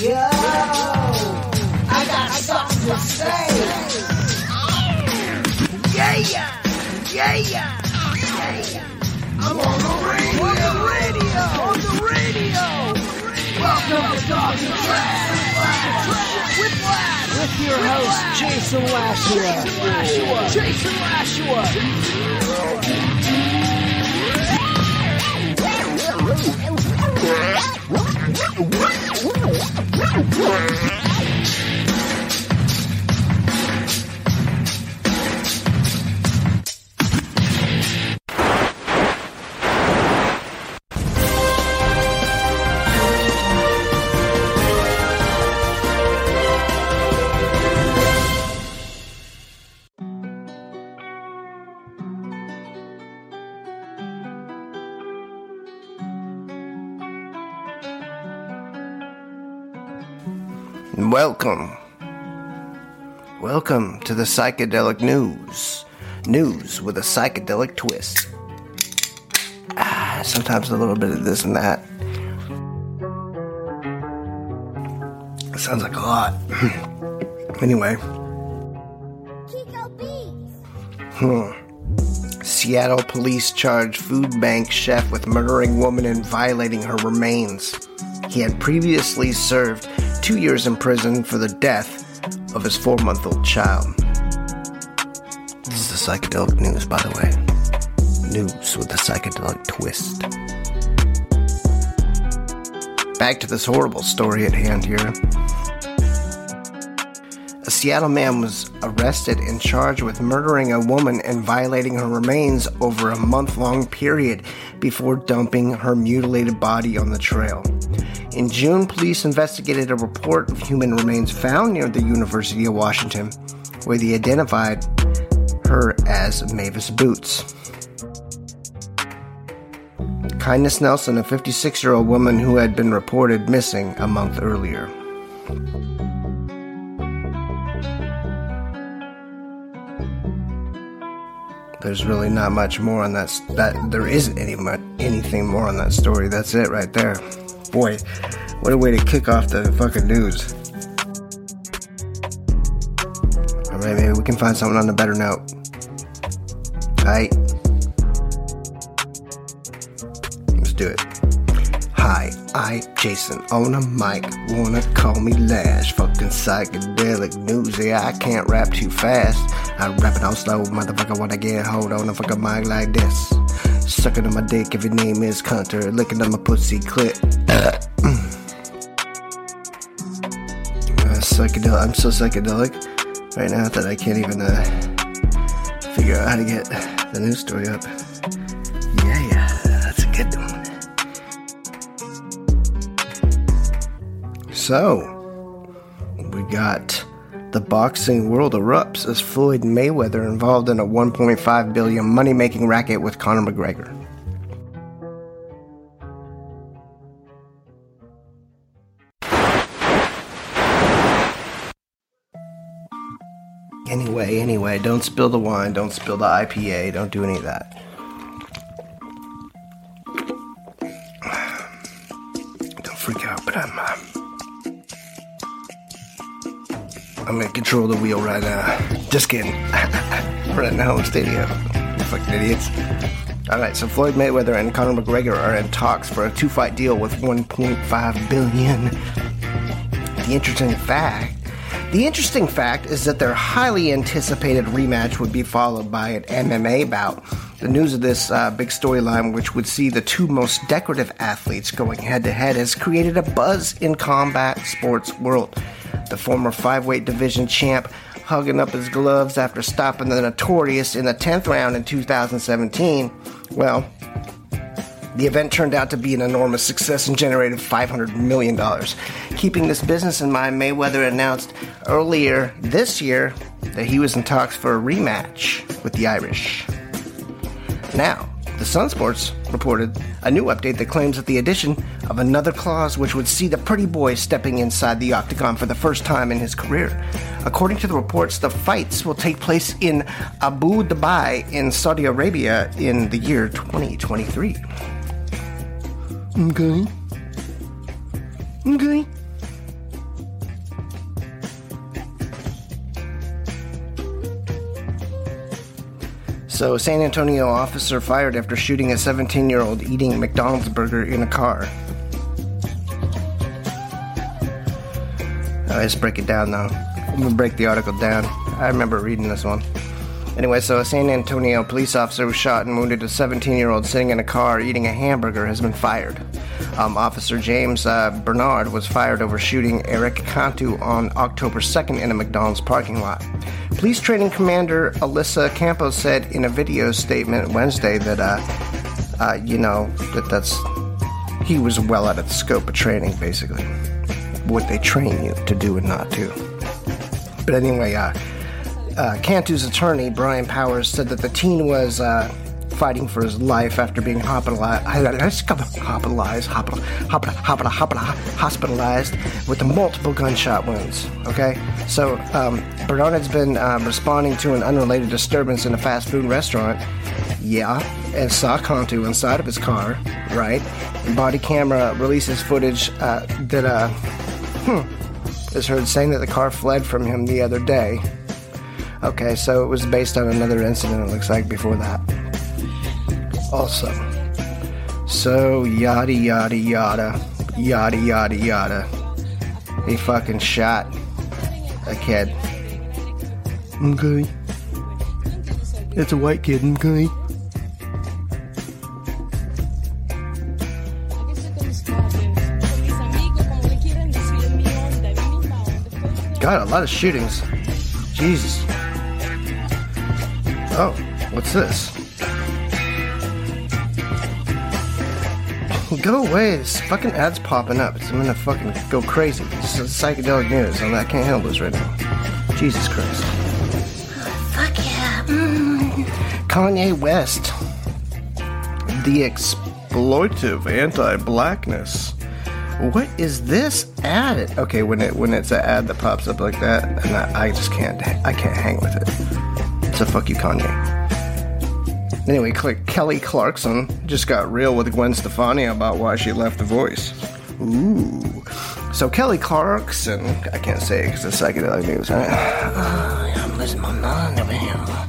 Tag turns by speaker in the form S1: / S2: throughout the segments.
S1: Yo, I got something to say. Yeah, yeah, yeah, yeah. I'm on the radio. On the radio. On the radio. Welcome to Talking Trash with
S2: your host, Jason Lashua.
S1: Jason Lashua. What?
S3: Welcome. Welcome to the psychedelic news. News with a psychedelic twist. Ah, sometimes a little bit of this and that. Sounds like a lot. anyway,
S4: Kiko Beats.
S3: Seattle police charge food bank chef with murdering woman and violating her remains. He had previously served two years in prison for the death of his four month old child. This is the psychedelic news, by the way. News with a psychedelic twist. Back to this horrible story at hand here. A Seattle man was arrested and charged with murdering a woman and violating her remains over a month long period before dumping her mutilated body on the trail. In June, police investigated a report of human remains found near the University of Washington, where they identified her as Mavis Boots. Kindness Nelson, a 56 year old woman who had been reported missing a month earlier. There's really not much more on that. That there isn't any mu- anything more on that story. That's it right there. Boy, what a way to kick off the fucking news. All right, maybe we can find something on a better note. Alright. Let's do it. Hi, I, Jason, on a mic. Wanna call me Lash. Fucking psychedelic news. Yeah, I can't rap too fast. I rap it all slow, motherfucker. Wanna get hold on a fucking mic like this. Sucking on my dick if your name is Hunter. Licking on my pussy clit. Uh, psychedelic. I'm so psychedelic right now that I can't even uh, figure out how to get the news story up. Yeah, yeah, that's a good one. So, we got the boxing world erupts as Floyd Mayweather involved in a 1.5 billion money-making racket with Conor McGregor. Anyway, anyway, don't spill the wine, don't spill the IPA, don't do any of that. I'm in control of the wheel right now. Just kidding. right now in studio. You fucking idiots. Alright, so Floyd Mayweather and Conor McGregor are in talks for a two-fight deal with 1.5 billion. The interesting fact the interesting fact is that their highly anticipated rematch would be followed by an MMA bout. The news of this uh, big storyline, which would see the two most decorative athletes going head to head, has created a buzz in combat sports world. The former five weight division champ hugging up his gloves after stopping the Notorious in the 10th round in 2017. Well, the event turned out to be an enormous success and generated $500 million. Keeping this business in mind, Mayweather announced earlier this year that he was in talks for a rematch with the Irish. Now, the Sun Sports reported a new update that claims that the addition of another clause which would see the pretty boy stepping inside the octagon for the first time in his career. According to the reports, the fights will take place in Abu Dhabi in Saudi Arabia in the year 2023. Okay. Okay. So, San Antonio officer fired after shooting a 17 year old eating McDonald's burger in a car. Let's break it down now. I'm gonna break the article down. I remember reading this one. Anyway, so a San Antonio police officer who shot and wounded a 17 year old sitting in a car eating a hamburger has been fired. Um, Officer James uh, Brennand was fired over shooting Eric Cantu on October 2nd in a McDonald's parking lot. Police Training Commander Alyssa Campos said in a video statement Wednesday that, uh, uh, you know, that that's he was well out of the scope of training, basically. What they train you to do and not do. But anyway, uh, uh, Cantu's attorney, Brian Powers, said that the teen was uh, fighting for his life after being hospitalized, hospitalized, hospitalized with multiple gunshot wounds. Okay, so um, Brennand has been uh, responding to an unrelated disturbance in a fast food restaurant. Yeah, and saw Cantu inside of his car. Right, and body camera releases footage uh, that uh, hmm, is heard saying that the car fled from him the other day. Okay, so it was based on another incident, it looks like, before that. Also. So, yada yada yada. Yada yada yada. He fucking shot a kid. Okay. It's a white kid, okay? God, a lot of shootings. Jesus. Oh, what's this? Go away. This fucking ad's popping up. I'm gonna fucking go crazy. This is psychedelic news. I can't handle this right now. Jesus Christ.
S4: Fuck yeah. Mm.
S3: Kanye West. The exploitive anti-blackness. What is this ad? Okay, when it when it's an ad that pops up like that, and I, I just can't I can't hang with it. So fuck you, Kanye. Anyway, Kelly Clarkson just got real with Gwen Stefani about why she left The Voice. Ooh. So Kelly Clarkson, I can't say it because it's psychedelic news. Right? Oh, I'm losing my mind over here.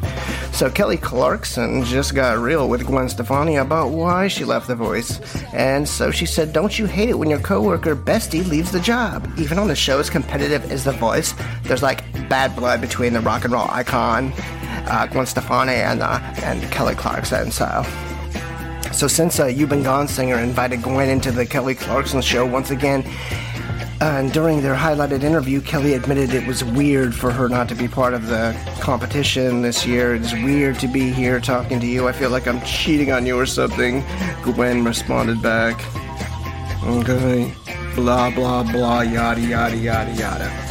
S3: So Kelly Clarkson just got real with Gwen Stefani about why she left The Voice. And so she said, Don't you hate it when your coworker bestie leaves the job? Even on a show as competitive as The Voice, there's like bad blood between the rock and roll icon, uh, Gwen Stefani, and, uh, and Kelly Clarkson. So. So since uh, You've Been Gone singer invited Gwen into the Kelly Clarkson show once again, and during their highlighted interview, Kelly admitted it was weird for her not to be part of the competition this year. It's weird to be here talking to you. I feel like I'm cheating on you or something. Gwen responded back. Okay. Blah, blah, blah, yada, yada, yada, yada.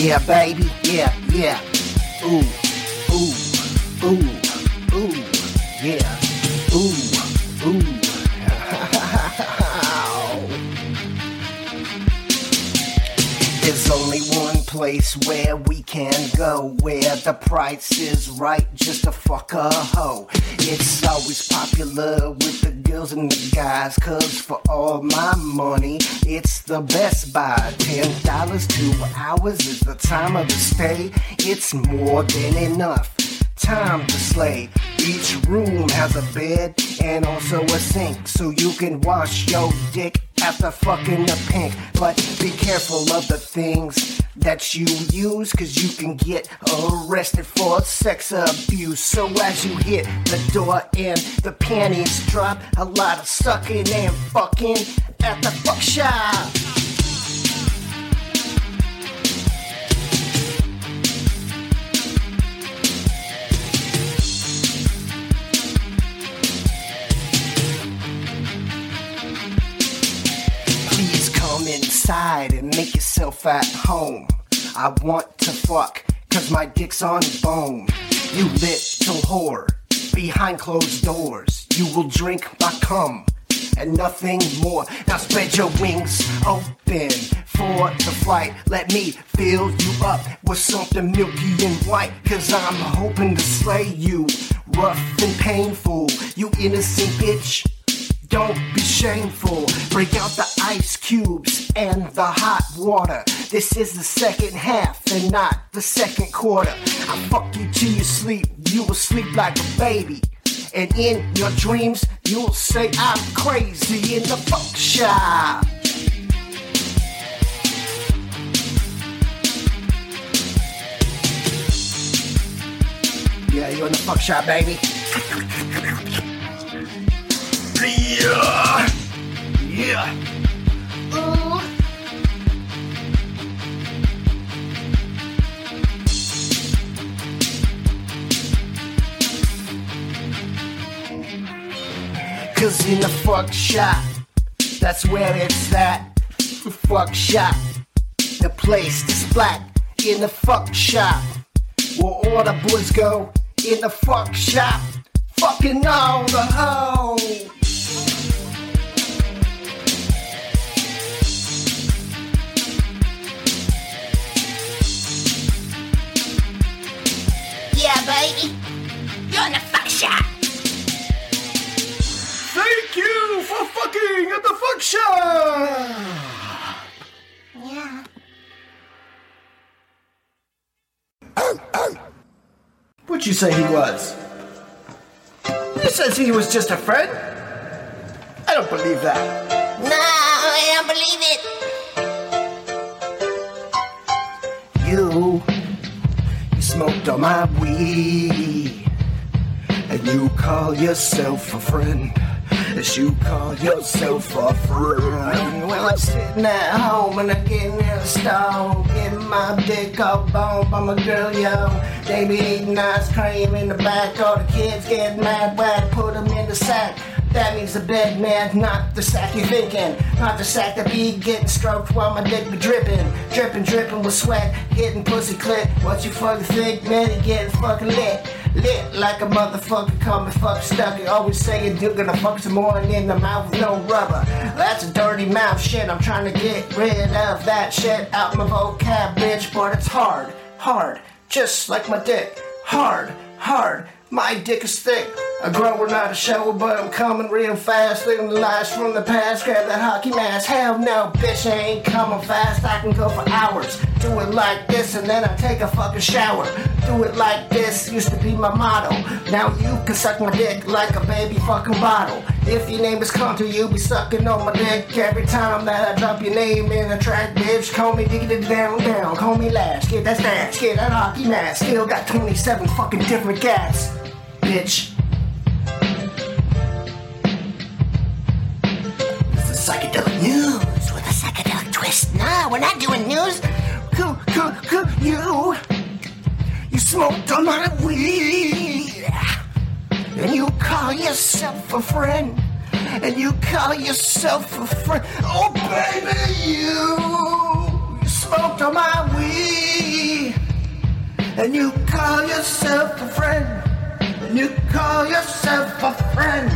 S3: Yeah, baby. Yeah, yeah. Ooh, ooh, ooh, ooh. Yeah. Ooh, ooh. There's only place where we can go where the price is right just to fuck a hoe. It's always popular with the girls and the guys, cause for all my money, it's the best buy. Ten dollars, two hours is the time of the stay. It's more than enough time to slay. Each room has a bed and also a sink, so you can wash your dick after fucking the pink. But be careful of the things that you use, cause you can get arrested for sex abuse. So as you hit the door and the panties drop, a lot of sucking and fucking at the fuck shop. Inside and make yourself at home. I want to fuck, cause my dick's on bone. You little whore, behind closed doors. You will drink my cum and nothing more. Now spread your wings open, for the flight. Let me fill you up with something milky and white. Cause I'm hoping to slay you. Rough and painful, you innocent bitch. Don't be shameful. Break out the ice cubes and the hot water. This is the second half and not the second quarter. I fuck you till you sleep. You will sleep like a baby. And in your dreams, you'll say I'm crazy in the fuck shop. Yeah, you're in the fuck shop, baby. Yeah. Yeah.
S4: Ooh.
S3: Cause in the fuck shop, that's where it's at. The fuck shop, the place to splat. In the fuck shop, where all the boys go. In the fuck shop, fucking all the hoes.
S4: Yeah, baby. You're in the fuck shop.
S3: Thank you for fucking at the fuck shop.
S4: Yeah.
S3: What'd you say he was? He says he was just a friend. I don't believe that.
S4: No, I don't believe it.
S3: You smoked all my weed, and you call yourself a friend. As you call yourself a friend. Well, I'm sitting at home and I'm getting stoned, getting my dick all boned by my girl, yo. They be eating ice cream in the back, all the kids get mad I put them in the sack. That means the bed man, not the sack you thinking. Not the sack that be getting stroked while my dick be dripping. Dripping, dripping with sweat, getting pussy clit. What you fucking think, man? You getting fucking lit. Lit like a motherfucker, me fuck stuck. You always saying you're gonna fuck some more and in the mouth with no rubber. That's a dirty mouth shit. I'm trying to get rid of that shit out my vocab, bitch. But it's hard, hard, just like my dick. Hard, hard. My dick is thick. A grower, not a shower, but I'm coming real fast. Living the lies from the past. Grab that hockey mask. Hell no, bitch, I ain't coming fast. I can go for hours. Do it like this, and then I take a fucking shower. Do it like this used to be my motto. Now you can suck my dick like a baby fucking bottle. If your name is Hunter, you be sucking on my dick every time that I drop your name in a track, bitch. Call me diggity down, down. Call me last. Get that stash. Get that hockey mask. Still got 27 fucking different cats bitch. This is psychedelic news with a psychedelic twist.
S4: No, we're not doing news.
S3: You. You smoked on my weed. And you call yourself a friend. And you call yourself a friend. Oh, baby, you. You smoked on my weed. And you call yourself a friend. You call yourself a friend.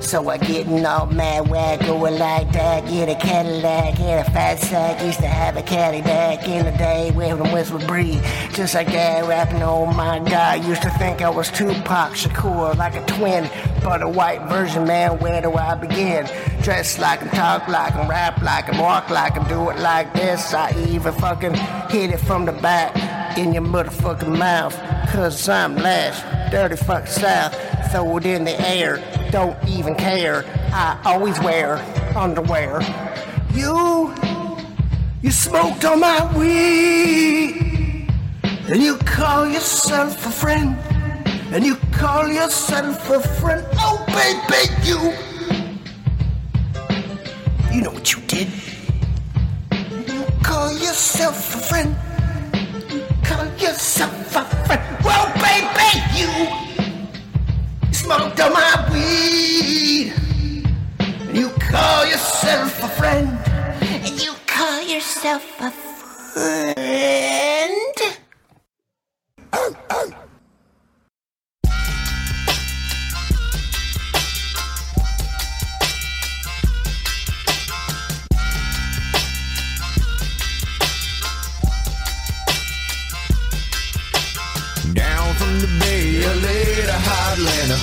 S3: So I getting all mad wag going like that. Get a Cadillac, get a fat sack. Used to have a caddy back in the day I was with Bree. Just like that, rapping, oh my god. Used to think I was Tupac Shakur, like a twin. But a white version, man, where do I begin? Dress like him, talk like him, rap like him, walk like him, do it like this. I even fucking hit it from the back in your motherfucking mouth. Cause I'm last, dirty fuck south. Throw it in the air, don't even care. I always wear underwear. You, you smoked on my weed, and you call yourself a friend, and you call yourself a friend. Oh, baby, you, you know what you did. You call yourself a friend. Yourself a friend. Well, baby, you smoked on my weed. And you call yourself a friend.
S4: And you call yourself a friend?
S5: The Bay, a Hot Hotlanta.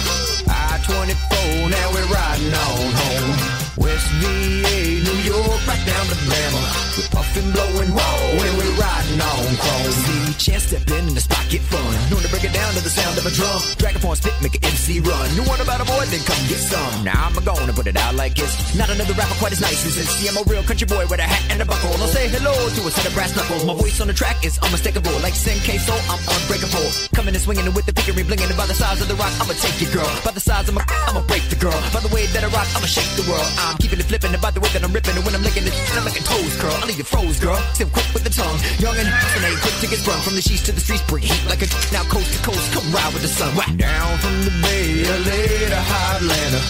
S5: I-24, now we're riding on home. West VA, New York, right down to Bama. We're puffin', blowin', whoa, when we ride on chrome. See, chance step in and the spot get fun. Known to break it down to the sound of a drum. Dragon form spit, make an MC run. You want about a boy, then come get some. Now I'm gonna put it out like this. Not another rapper quite as nice as this. See, I'm a real country boy with a hat and a buckle. I'll say hello to a set of brass knuckles. My voice on the track is unmistakable. Like Senke, so I'm unbreakable. Coming and swinging with the pickery blinging. And by the size of the rock, I'ma take your girl. By the size of my, I'ma break the girl. By the way that I rock, I'ma shake the world. I'm keeping it flipping. And by the way that I'm ripping. And when I'm licking it, I'm making toes, girl. I'll leave you froze, girl. Still quick with the tongue. Young and fascinating, quick to get sprung. From the sheets to the streets, bring heat like a now coast to coast. Come ride with the sun. Whack. Down from the Bay, LA to hot Atlanta.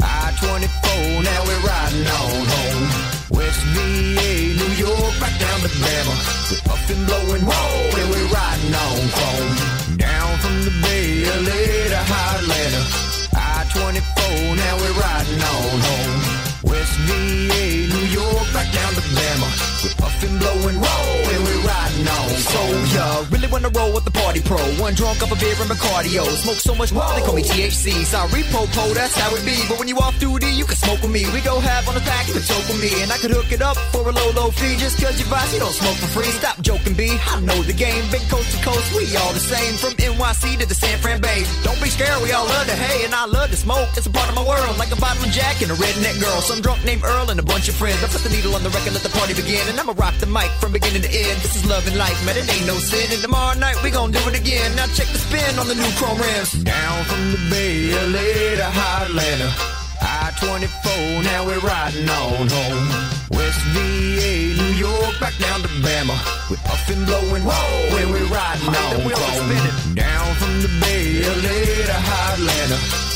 S5: I-24, now we're riding on home. West VA, New York, back down to Bama. We're puffing, blowing, whoa, and we're riding on chrome. Down from the Bay, LA to hot Atlanta. I-24, now we're riding on home. West VA, New York, back down to Bama. We're puffing, blowing, whoa, and we're riding on. So ya really wanna roll with the party pro? One drunk up a beer and cardio. Smoke so much, they call me THC. Sorry, po-po, that's how it be. But when you off duty, you can smoke with me. We go have on the pack, you can choke with me. And I could hook it up for a low, low fee. Just cause you vice, you don't smoke for free. Stop joking, B. I know the game. Been coast to coast, we all the same. From NYC to the San Fran Bay. Don't be scared, we all love the hay. And I love to smoke, it's a part of my world. Like a of Jack and a redneck girl. Some drunk named Earl and a bunch of friends. I put the needle on the record, let the party begin. And I'ma rock the mic from beginning to end. This is love and life, man, it ain't no sin. And tomorrow night we gon' do it again. Now check the spin on the new chrome rims. Down from the Bay, LA to Hotlanta. I-24, now we're riding on home. West VA, New York, back down to Bama. We're puffin', blowin', whoa, when we're riding on home. Down from the Bay, LA to Hotlanta.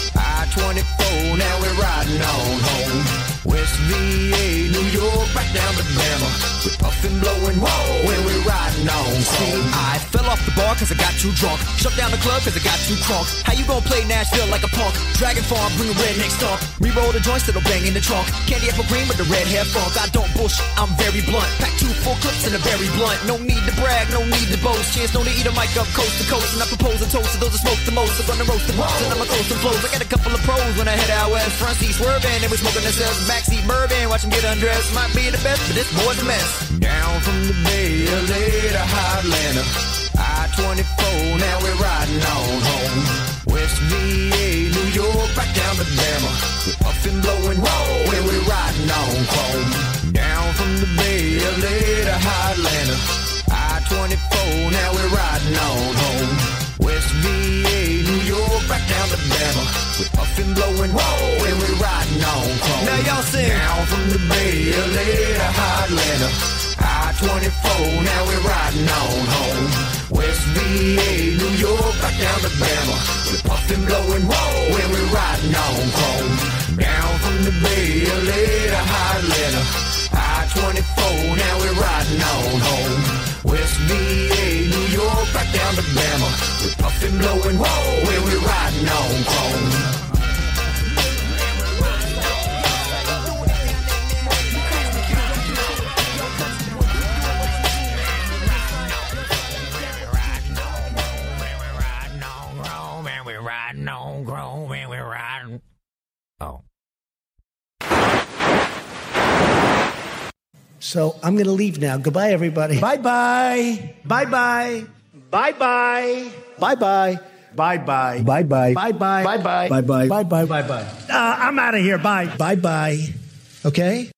S5: 24, now we're riding on home. West VA, New York, back down to Bama. We're puffing, blowing, whoa, when we're riding on See, I fell off the bar cause I got too drunk. Shut down the club cause I got too crunk. How you gonna play Nashville like a punk? Dragon Farm, bring a redneck stomp. Reroll the joints that'll bang in the trunk. Candy apple green with the red hair funk. I don't bullshit, I'm very blunt. Pack two full clips and a very blunt. No need to brag, no need to boast. Chance known to eat a mic up coast to coast. And I propose a toast to those that smoke the most. I'm gonna roast the most and I'ma throw some flows. I got a couple of pros when I head out west. Front seat swerving and we smoking ourselves. Backseat bourbon, watch them get undressed. Might be the best, but this boy's a mess. Down from the Bay, LA to hot Atlanta. I-24, now we're riding on home. West VA, New York, back down to Bama. We're puffing, blowing, whoa, when we're riding on chrome. Down from the Bay, LA to hot Atlanta. I-24, now we're riding on I-24, now we're riding on home. West VA, New York, back down to Bama. We're puffing, blowing, whoa, when we're riding on chrome. Down from the Bay, LA to Atlanta. I-24, now we're riding on home. West VA, New York, back down to Bama. We're puffing, blowing, whoa, when we're riding on chrome.
S2: So I'm going to leave now. Goodbye, everybody.
S6: Bye bye. Bye bye. Bye bye.
S2: Bye bye.
S6: Bye bye.
S2: Bye bye.
S6: Bye bye.
S2: Bye bye.
S6: Bye bye.
S2: Bye bye.
S6: Bye bye.
S2: Uh, I'm out of here. Bye. Bye bye. Okay?